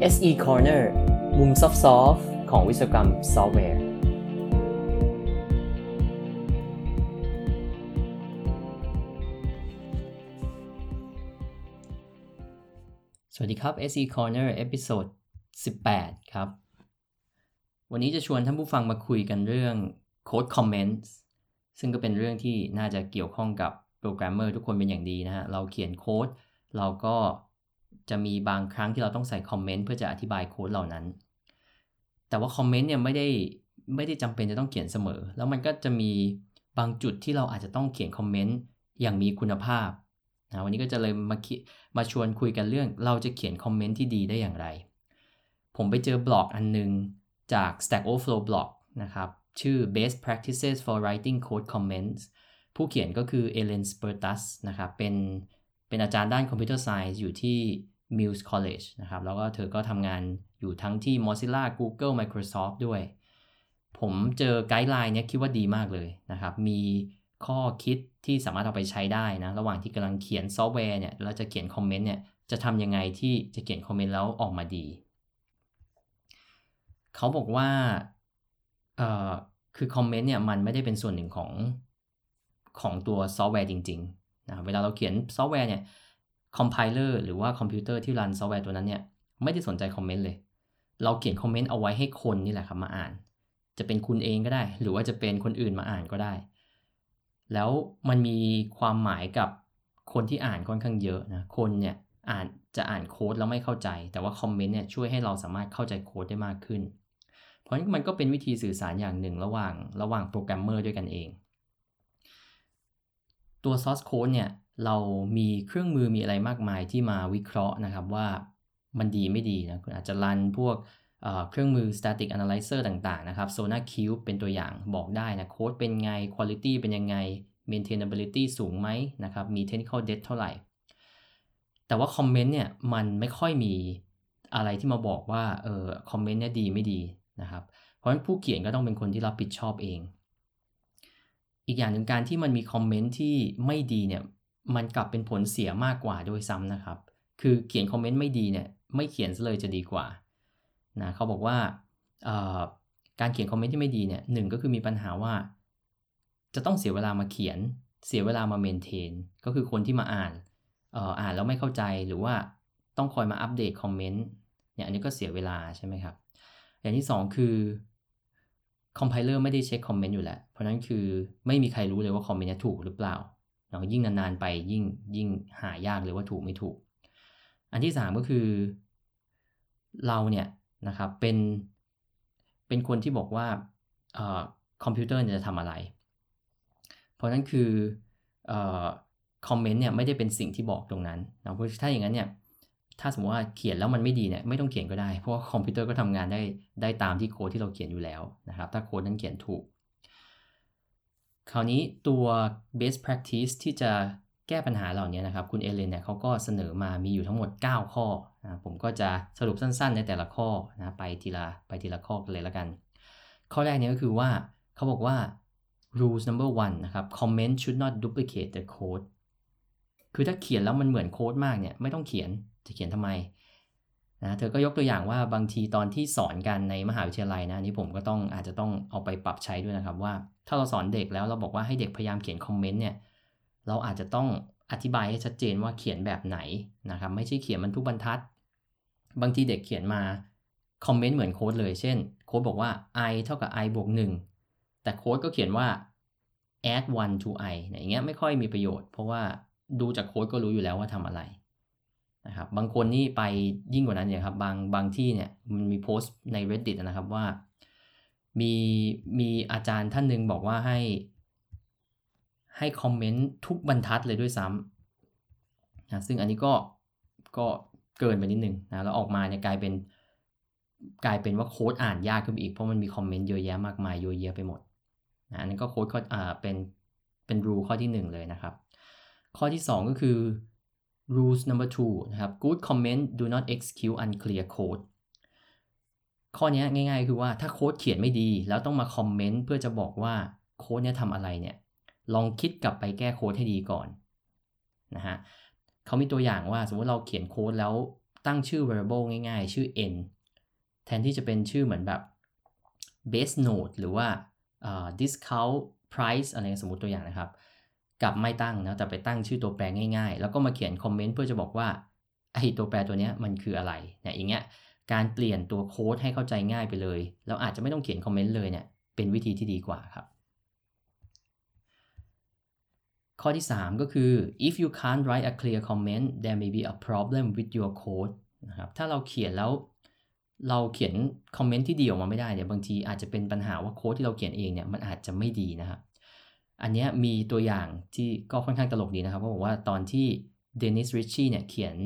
SE Corner มุม soft ของวิศวกรรมซอฟต์แวร์ สวัสดีครับ SE Corner Episode 18 ครับ วันนี้จะชวนท่านผู้ฟังมาคุยกันเรื่อง Code Comments ซึ่งก็เป็นเรื่องที่น่าจะเกี่ยวข้องกับโปรแกรมเมอร์ทุกคนเป็นอย่างดีนะฮะ เราเขียนโค้ด เราก็ จะมีบางครั้งที่เราต้องใส่คอมเมนต์เพื่อจะอธิบายโค้ดเหล่านั้น แต่ว่าคอมเมนต์เนี่ยไม่ได้ไม่ได้จำเป็นจะต้องเขียนเสมอ แล้วมันก็จะมีบางจุดที่เราอาจจะต้องเขียนคอมเมนต์อย่างมีคุณภาพนะวันนี้ก็จะเลยมาคิมาชวนคุยกันเรื่อง เราจะเขียนคอมเมนต์ที่ดีได้อย่างไร ผมไปเจอบล็อกอันนึงจาก Stack Overflow blog นะครับชื่อ Best Practices for Writing Code Comments ผู้เขียนก็คือ Ellen Spertus นะครับเป็น เป็นอาจารย์ด้าน computer science อยู่ที่ Mills College นะครับ แล้วก็เธอก็ทำงานอยู่ทั้งที่ Mozilla Google Microsoft ด้วย ผมเจอ guideline เนี้ยคิดว่าดีมากเลยนะครับ มีข้อคิดที่สามารถเอาไปใช้ได้นะ ระหว่างที่กำลังเขียนซอฟต์แวร์เนี่ยเราจะเขียนคอมเมนต์เนี่ยจะทำยังไงที่จะเขียนคอมเมนต์แล้วออกมาดี เขาบอกว่าเอ่อคือคอมเมนต์เนี่ยมันไม่ได้เป็นส่วนหนึ่งของของตัวซอฟต์แวร์จริง นะเวลาเราเขียนซอฟต์แวร์เนี่ย compiler หรือว่าคอมพิวเตอร์ที่ run ซอฟต์แวร์ตัวนั้นเนี่ยไม่ได้สนใจคอมเมนต์เลย เราเขียนคอมเมนต์เอาไว้ให้คนนี่แหละครับมาอ่าน จะเป็นคุณเองก็ได้ หรือว่าจะเป็นคนอื่นมาอ่านก็ได้ แล้วมันมีความหมายกับคนที่อ่านค่อนข้างเยอะนะคนเนี่ยอ่านจะอ่านโค้ดแล้วไม่เข้าใจ แต่ว่าคอมเมนต์เนี่ยช่วยให้เราสามารถเข้าใจโค้ดได้มากขึ้น เพราะฉะนั้นมันก็เป็นวิธีสื่อสารอย่างหนึ่งระหว่างระหว่างโปรแกรมเมอร์ด้วยกันเอง ตัว source code เนี่ยเรามีเครื่องมือมีอะไรมากมายที่มาวิเคราะห์นะครับว่ามันดีไม่ดีนะคุณอาจจะ run พวกเครื่องมือ static analyzer ต่างๆ นะครับ SonarQube เป็นตัวอย่างบอกได้นะโค้ดเป็นไง quality เป็นยังไง maintainability สูงไหมนะครับ มี technical debt เท่าไหร่ แต่ว่าคอมเมนต์เนี่ยมันไม่ค่อยมีอะไรที่มาบอกว่าเออคอมเมนต์เนี่ยดีไม่ดีนะครับ เพราะฉะนั้นผู้เขียนก็ต้องเป็นคนที่รับผิดชอบเอง อีกอย่างหนึ่งการที่มันมีคอมเมนต์ที่ไม่ดีเนี่ยมันกลับเป็นผลเสียมากกว่าด้วยซ้ำนะครับ คือเขียนคอมเมนต์ไม่ดีเนี่ยไม่เขียนซะเลยจะดีกว่านะเขาบอกว่าการเขียนคอมเมนต์ที่ไม่ดีเนี่ยหนึ่งก็คือมีปัญหาว่า จะต้องเสียเวลามาเขียน เสียเวลามา maintain ก็คือคนที่มาอ่านอ่านแล้วไม่เข้าใจหรือว่าต้องคอยมาอัปเดตคอมเมนต์เนี่ยอันนี้ก็เสียเวลาใช่ไหมครับ อย่างที่ 2 คือ compiler ไม่ได้เช็คคอมเมนต์อยู่แล้ว เพราะนั้นคือไม่มีใครรู้เลยว่าคอมเมนต์นี้ถูกหรือเปล่าเรายิ่งนานๆไปยิ่งยิ่งหายากเลยว่าถูกไม่ถูก อันที่ 3 ก็คือ เราเนี่ยนะครับเป็นเป็นคนที่บอกว่าคอมพิวเตอร์จะทำอะไร เพราะนั้นคือคอมเมนต์เนี่ยไม่ได้เป็นสิ่งที่บอกตรงนั้นนะเพราะถ้าอย่างนั้นเนี่ย ถ้าสมมติว่าเขียนแล้วมันไม่ดีเนี่ยไม่ต้องเขียนก็ได้ เพราะว่าคอมพิวเตอร์ก็ทำงานได้ได้ตามที่โค้ดที่เราเขียนอยู่แล้วนะครับ ถ้าโค้ดนั้นเขียนถูก คราวนี้ตัว best practice ที่จะแก้ปัญหาเหล่านี้นะครับ คุณเอเลนเนี่ยเขาก็เสนอมามีอยู่ทั้งหมด 9 ข้อนะผมก็จะสรุปสั้นๆ ในแต่ละข้อนะไปทีละไปทีละข้อกันเลยละกัน ข้อแรกนี้ก็คือว่าเขาบอกว่า rules number one นะครับ comment should not duplicate the code คือถ้าเขียนแล้วมันเหมือนโค้ดมากเนี่ยไม่ต้องเขียน จะเขียนทำไมนะเธอก็ยกตัวอย่างว่าบางทีตอนที่สอนกันในมหาวิทยาลัยนะนี้ผมก็ต้องอาจจะต้องเอาไปปรับใช้ด้วยนะครับว่า ถ้าเราสอนเด็กแล้วเราบอกว่าให้เด็กพยายามเขียนคอมเมนต์เนี่ยเราอาจจะต้องอธิบายให้ชัดเจนว่าเขียนแบบไหนนะครับไม่ใช่เขียนมันทุกบรรทัด บางทีเด็กเขียนมาคอมเมนต์เหมือนโค้ดเลย เช่น โค้ดบอกว่า i เท่ากับ i บวก1แต่โค้ดก็เขียนว่า add one to i อย่างเงี้ยไม่ค่อยมีประโยชน์ เพราะว่าดูจากโค้ดก็รู้อยู่แล้วว่าทำอะไร นะครับบางคนนี่ไปยิ่งกว่านั้นเนี่ยครับบางบางที่เนี่ยมันมีโพสต์ใน reddit นะครับว่า มีมีอาจารย์ท่านหนึ่งบอกว่าให้ ให้คอมเมนต์ทุกบรรทัดเลยด้วยซ้ำนะซึ่งอันนี้ก็ก็เกินไปนิดนึงนะแล้วออกมาเนี่ยกลายเป็นกลายเป็นว่าโค้ดอ่านยากขึ้นอีก เพราะมันมีคอมเมนต์เยอะแยะมากมายเยอะแยะไปหมดนะอันนี้ก็โค้ดข้ออ่าเป็นเป็นรูข้อที่ 1 เลยนะครับ ข้อที่ 2 ก็คือ rules number two นะครับ good comment do not execute unclear code ข้อนี้ง่ายๆ คือว่าถ้าโค้ดเขียนไม่ดี แล้วต้องมาคอมเมนต์เพื่อจะบอกว่าโค้ดเนี้ยทำอะไรเนี่ย ลองคิดกลับไปแก้โค้ดให้ดีก่อนนะฮะเขามีตัวอย่างว่าสมมติเราเขียนโค้ดแล้วตั้งชื่อ variable ง่ายๆ ชื่อ n แทนที่จะเป็นชื่อเหมือนแบบ base node หรือว่า discount price อะไรสมมติตัวอย่างนะครับ กับไม่ตั้งนะแต่ไปตั้งชื่อตัวแปรง่ายๆ แล้วก็มาเขียนคอมเมนต์เพื่อจะบอกว่าไอ้ตัวแปรตัวนี้มันคืออะไรเนี่ยอย่างเงี้ยการเปลี่ยนตัวโค้ดให้เข้าใจง่ายไปเลย แล้วอาจจะไม่ต้องเขียนคอมเมนต์เลยเนี่ยเป็นวิธีที่ดีกว่าครับ ข้อที่ 3 ก็คือ if you can't write a clear comment there may be a problem with your code นะครับถ้าเราเขียนแล้วเราเขียนคอมเมนต์ที่ดีออกมาไม่ได้เนี่ยบางทีอาจจะเป็นปัญหาว่าโค้ดที่เราเขียนเองเนี่ยมันอาจจะไม่ดีนะครับ อันนี้มีตัวอย่างที่ก็ค่อนข้างตลกดีนะครับเพราะบอกว่าตอนที่เดนิสริชชี่เนี่ยเขียน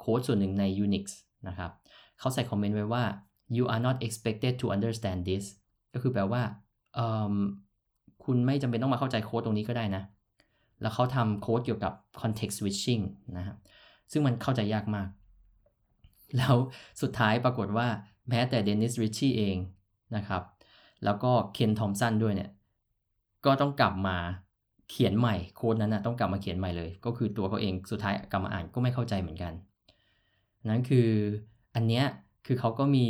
โค้ดส่วนหนึ่งใน Unix นะครับเขาใส่คอมเมนต์ไว้ว่า you are not expected to understand this ก็คือแปลว่าคุณไม่จำเป็นต้องมาเข้าใจโค้ดตรงนี้ก็ได้นะ แล้วเขาทำโค้ดเกี่ยวกับ context switching นะครับซึ่งมันเข้าใจยากมาก แล้วสุดท้ายปรากฏว่าแม้แต่เดนิสริชชี่เองนะครับ แล้วก็เคนทอมสันด้วยเนี่ย ก็ต้องกลับมาเขียนใหม่โค้ดนั้นนะต้องกลับมาเขียนใหม่เลย ก็คือตัวเขาเองสุดท้ายกลับมาอ่านก็ไม่เข้าใจเหมือนกัน นั้นคืออันเนี้ยคือเขาก็มี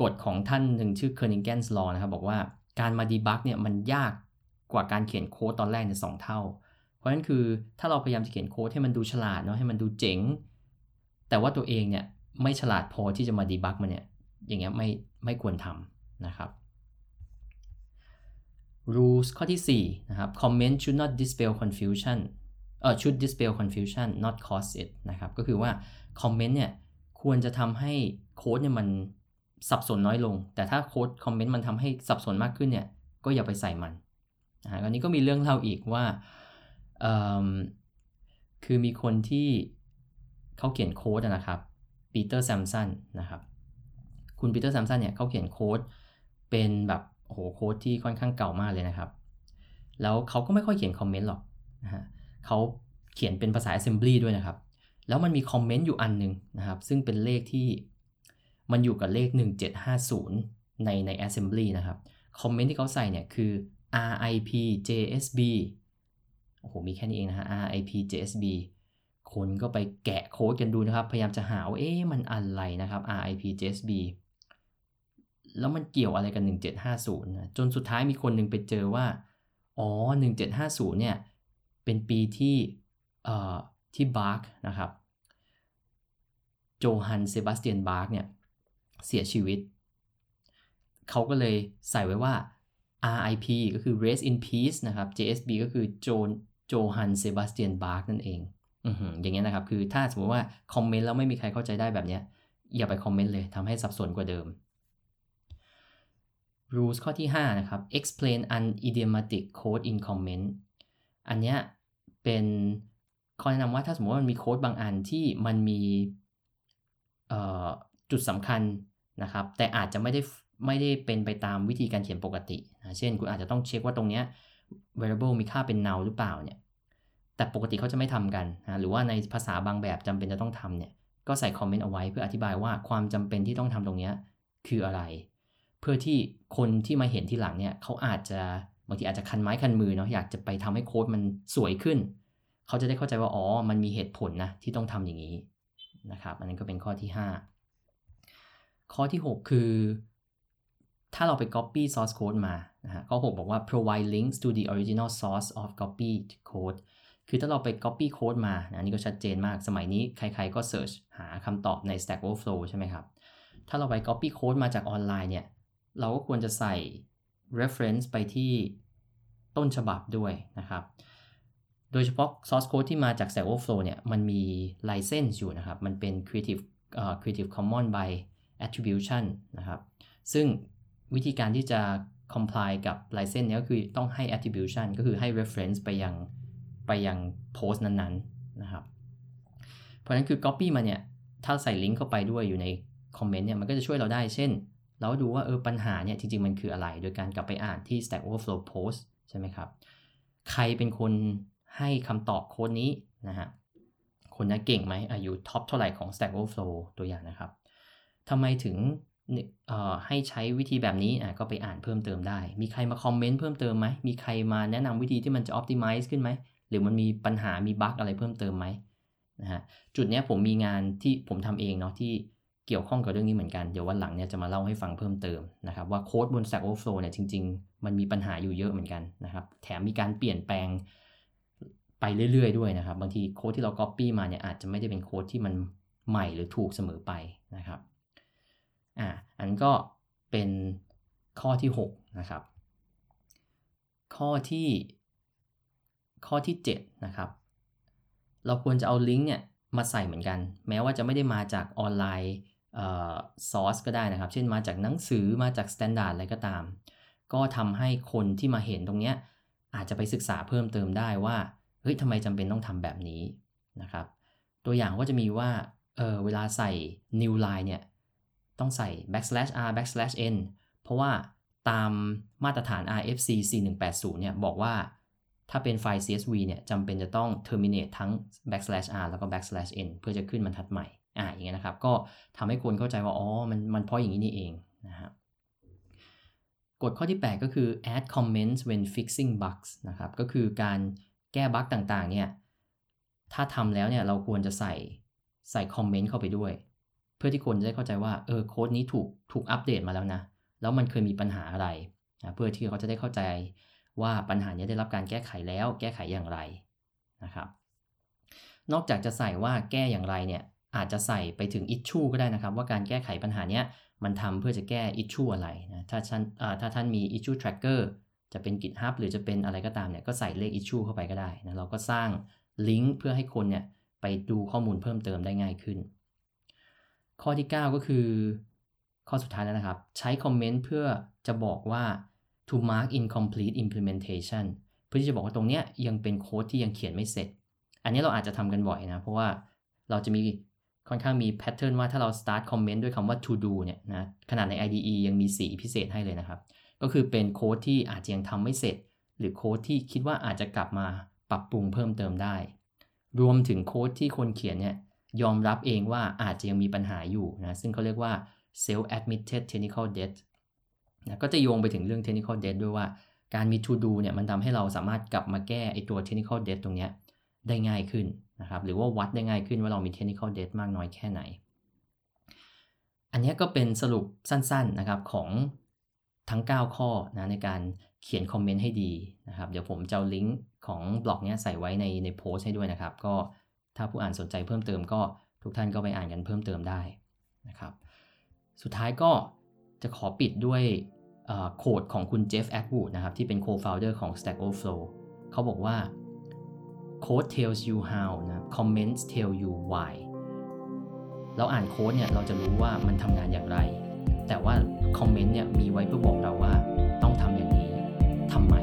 กฎของท่านหนึ่งชื่อ Kernighan's Law นะครับบอกว่าการมาดีบักเนี่ยมันยากกว่าการเขียนโค้ดตอนแรกในสองเท่า เพราะฉะนั้นคือถ้าเราพยายามจะเขียนโค้ดให้มันดูฉลาดเนาะให้มันดูเจ๋ง แต่ว่าตัวเองเนี่ยไม่ฉลาดพอที่จะมาดีบักมันเนี่ยอย่างเงี้ยไม่ไม่ควรทำนะครับ rules ข้อที่4นะครับ comment should not dispel confusion เอ่อ should dispel confusion not cause it นะครับ ก็คือว่าคอมเมนต์เนี่ยควรจะทำให้โค้ดเนี่ยมันสับสนน้อยลง แต่ถ้าโค้ดคอมเมนต์มันทำให้สับสนมากขึ้นเนี่ย ก็อย่าไปใส่มันนะอันนี้ก็มีเรื่องเล่าอีกว่า คือมีคนที่เขาเขียนโค้ดนะครับ Peter Samson นะครับ คุณ Peter Samson เนี่ยเขาเขียนโค้ดเป็นแบบ โอ้โหโค้ดที่ค่อนข้างเก่ามากเลยนะครับ แล้วเขาก็ไม่ค่อยเขียนคอมเมนต์หรอกนะฮะเขาเขียนเป็นภาษา assembly ด้วยนะครับ แล้วมันมีคอมเมนต์อยู่อันหนึ่งนะครับ ซึ่งเป็นเลขที่มันอยู่กับเลข 1750 ในใน assembly นะครับ คอมเมนต์ที่เขาใส่เนี่ยคือ RIP JSB โอ้โห มีแค่นี้เองนะฮะ RIP JSB คนก็ไปแกะโค้ดกันดูนะครับ พยายามจะหาว่าเอ๊ะมันอะไรนะครับ RIP JSB แล้วมันเกี่ยวอะไรกัน1750นะจนสุดท้ายมีคนหนึ่งไปเจอว่า อ๋อ 1750 เนี่ย เป็นปีที่เอ่อที่บาร์กนะครับ Johann Sebastian Bach เนี่ย เสียชีวิต เขาก็เลยใส่ไว้ว่า RIP ก็คือ Rest in Peace นะครับ JSB ก็คือโจ Johann Sebastian Bach นั่นเองอย่างเงี้ยนะครับ คือถ้าสมมติว่าคอมเมนต์แล้วไม่มีใครเข้าใจได้แบบเนี้ย อย่าไปคอมเมนต์เลยทำให้สับสนกว่าเดิม rules ข้อที่ 5 นะครับ explain an idiomatic code in comment อันเนี้ยเป็นข้อแนะนำว่าถ้าสมมติว่ามันมีโค้ดบางอันที่มันมีจุดสำคัญนะครับ แต่อาจจะไม่ได้ไม่ได้เป็นไปตามวิธีการเขียนปกตินะเช่น คุณอาจจะต้องเช็คว่าตรงเนี้ย variable มีค่าเป็น null หรือเปล่าเนี่ย แต่ปกติเขาจะไม่ทำกันนะหรือว่าในภาษาบางแบบจำเป็นจะต้องทำเนี่ย ก็ใส่คอมเมนต์เอาไว้เพื่ออธิบายว่าความจำเป็นที่ต้องทำตรงนี้คืออะไร เพื่อที่คนที่มาเห็นทีหลังเนี่ยเขาอาจจะบางทีอาจจะคันไม้คันมือเนาะอยากจะไปทำให้โค้ดมันสวยขึ้น เขาจะได้เข้าใจว่าอ๋อมันมีเหตุผลนะที่ต้องทำอย่างนี้นะครับ อันนั้นก็เป็นข้อที่ 5 ข้อที่ 6 คือ ถ้าเราไป copy source code มานะฮะข้อ 6 บอกว่า provide links to the original source of copied code คือถ้าเราไป copy code มานะนี่ก็ชัดเจนมาก สมัยนี้ใครๆก็ search หาคำตอบใน Stack Overflow ใช่ไหมครับ ถ้าเราไป copy code มาจากออนไลน์เนี่ย เราก็ควรจะใส่ reference ไปที่ต้นฉบับด้วยนะครับ โดยเฉพาะ source code ที่มาจาก Stack Overflow เนี่ย มันมี license อยู่นะครับ มันเป็น Creative uh, Creative Commons by Attribution นะครับ ซึ่งวิธีการที่จะ comply กับ license เนี่ยก็คือต้องให้ attribution ก็คือให้ reference ไปยังไปยังโพสต์นั้นๆ นะครับ เพราะฉะนั้นคือ copy มาเนี่ย ถ้าใส่ลิงก์เข้าไปด้วยอยู่ในคอมเมนต์เนี่ย มันก็จะช่วยเราได้ เช่น เราดูว่าเออปัญหาเนี่ยจริงๆมันคืออะไร โดยการกลับไปอ่านที่ Stack Overflow post ใช่ไหมครับ ใครเป็นคนให้คำตอบโค้ดนี้นะฮะ คนนั้นเก่งไหมอายุท็อปเท่าไหร่ของ Stack Overflow ตัวอย่างนะครับทำไมถึงให้ใช้วิธีแบบนี้ก็ไปอ่านเพิ่มเติมได้ มีใครมาคอมเมนต์เพิ่มเติมไหม มีใครมาแนะนำวิธีที่มันจะ optimize ขึ้นไหม หรือมันมีปัญหามีบั๊กอะไรเพิ่มเติมไหมนะฮะ จุดเนี้ยผมมีงานที่ผมทำเองเนาะที่ เกี่ยวข้องกับเรื่องนี้เหมือนกัน เดี๋ยววันหลังเนี่ยจะมาเล่าให้ฟังเพิ่มเติมนะครับว่าโค้ดบน Stack Overflow เนี่ยจริง ๆ มันมีปัญหาอยู่เยอะเหมือนกันนะครับ แถมมีการเปลี่ยนแปลงไปเรื่อย ๆ ด้วยนะครับ บางทีโค้ดที่เรา Copy มาเนี่ยอาจจะไม่ได้เป็นโค้ดที่มันใหม่หรือถูกเสมอไปนะครับอ่าอันก็เป็นข้อที่ 6 นะครับ ข้อที่ข้อที่ 7 นะครับ เราควรจะเอาลิงก์เนี่ยมาใส่เหมือนกัน แม้ว่าจะไม่ได้มาจาก online source ก็ได้นะครับ เช่นมาจากหนังสือมาจาก standard อะไรก็ตาม ก็ทำให้คนที่มาเห็นตรงเนี้ยอาจจะไปศึกษาเพิ่มเติมได้ว่าเฮ้ยทำไมจำเป็นต้องทำแบบนี้นะครับ ตัวอย่างก็จะมีว่าเออเวลาใส่ new line เนี่ยต้องใส่ backslash r backslash n เพราะว่าตามมาตรฐาน RFC 4180 เนี่ยบอกว่าถ้าเป็นไฟล์ CSV เนี่ยจำเป็นจะต้อง terminate ทั้ง backslash r แล้วก็ backslash n เพื่อจะขึ้นบรรทัดใหม่ อ่าอย่างเงี้ยนะครับ ก็ทำให้คนเข้าใจว่าอ๋อมันมันเพราะอย่างนี้นี่เองนะครับกฎข้อที่ 8 ก็คือ add comments when fixing bugs นะครับ ก็คือการแก้บั๊กต่างๆ เนี่ย ถ้าทำแล้วเนี่ยเราควรจะใส่ใส่คอมเมนต์เข้าไปด้วย เพื่อที่คนจะได้เข้าใจว่า เออโค้ดนี้ถูกถูกอัปเดตมาแล้วนะ แล้วมันเคยมีปัญหาอะไรนะเพื่อที่เขาจะได้เข้าใจว่าปัญหานี้ได้รับการแก้ไขแล้ว แก้ไขอย่างไรนะครับ นอกจากจะใส่ว่าแก้อย่างไรเนี่ย อาจจะใส่ไปถึง issue ก็ได้นะครับ ว่าการแก้ไขปัญหานี้มันทำเพื่อจะแก้ issue อะไรนะถ้าท่านถ้าท่านมี issue tracker จะเป็น GitHub หรือจะเป็นอะไรก็ตามเนี่ยก็ใส่เลข issue เข้าไปก็ได้นะเราก็สร้างลิงก์เพื่อให้คนเนี่ยไปดูข้อมูลเพิ่มเติมได้ง่ายขึ้น ข้อที่ 9 ก็คือ ข้อสุดท้ายแล้วนะครับ ใช้คอมเมนต์เพื่อจะบอกว่า to mark incomplete implementation เพื่อที่จะบอกว่าตรงเนี้ยยังเป็นโค้ดที่ยังเขียนไม่เสร็จ อันนี้เราอาจจะทำกันบ่อยนะ เพราะว่าเราจะมี ค่อนข้างมีแพทเทิร์นว่าถ้าเรา start comment ด้วยคำว่า to do เนี่ยนะขนาดใน IDE ยังมีสีพิเศษให้เลยนะครับ ก็คือเป็นโค้ดที่อาจจะยังทำไม่เสร็จ หรือโค้ดที่คิดว่าอาจจะกลับมาปรับปรุงเพิ่มเติมได้ รวมถึงโค้ดที่คนเขียนเนี่ยยอมรับเองว่าอาจจะยังมีปัญหาอยู่นะซึ่งเขาเรียกว่า self admitted technical debt นะก็จะโยงไปถึงเรื่อง technical debt ด้วยว่าการมี to do เนี่ยมันทำให้เราสามารถกลับมาแก้ไอตัว technical debt ตรงเนี้ยได้ง่ายขึ้น นะครับหรือว่าวัดได้ง่ายขึ้นว่าเรามี technical debt มากน้อยแค่ไหน อันนี้ก็เป็นสรุปสั้นๆนะครับของทั้ง 9 ข้อนะในการเขียนคอมเมนต์ให้ดีนะครับเดี๋ยวผมจะลิงก์ของบล็อกนี้ใส่ไว้ในในโพสให้ด้วยนะครับ ก็ถ้าผู้อ่านสนใจเพิ่มเติมก็ทุกท่านก็ไปอ่านกันเพิ่มเติมได้นะครับสุดท้ายก็จะขอปิดด้วยโค้ดของคุณเจฟแอดวูดนะครับที่เป็น co-founder ของ Stack Overflow เขาบอกว่า code tells you how นะ comments tell you why เราอ่านโค้ดเนี่ยเราจะรู้ว่ามันทำงานอย่างไร แต่ว่าคอมเมนต์เนี่ยมีไว้เพื่อบอกเราว่าต้องทำอย่างนี้ทำไม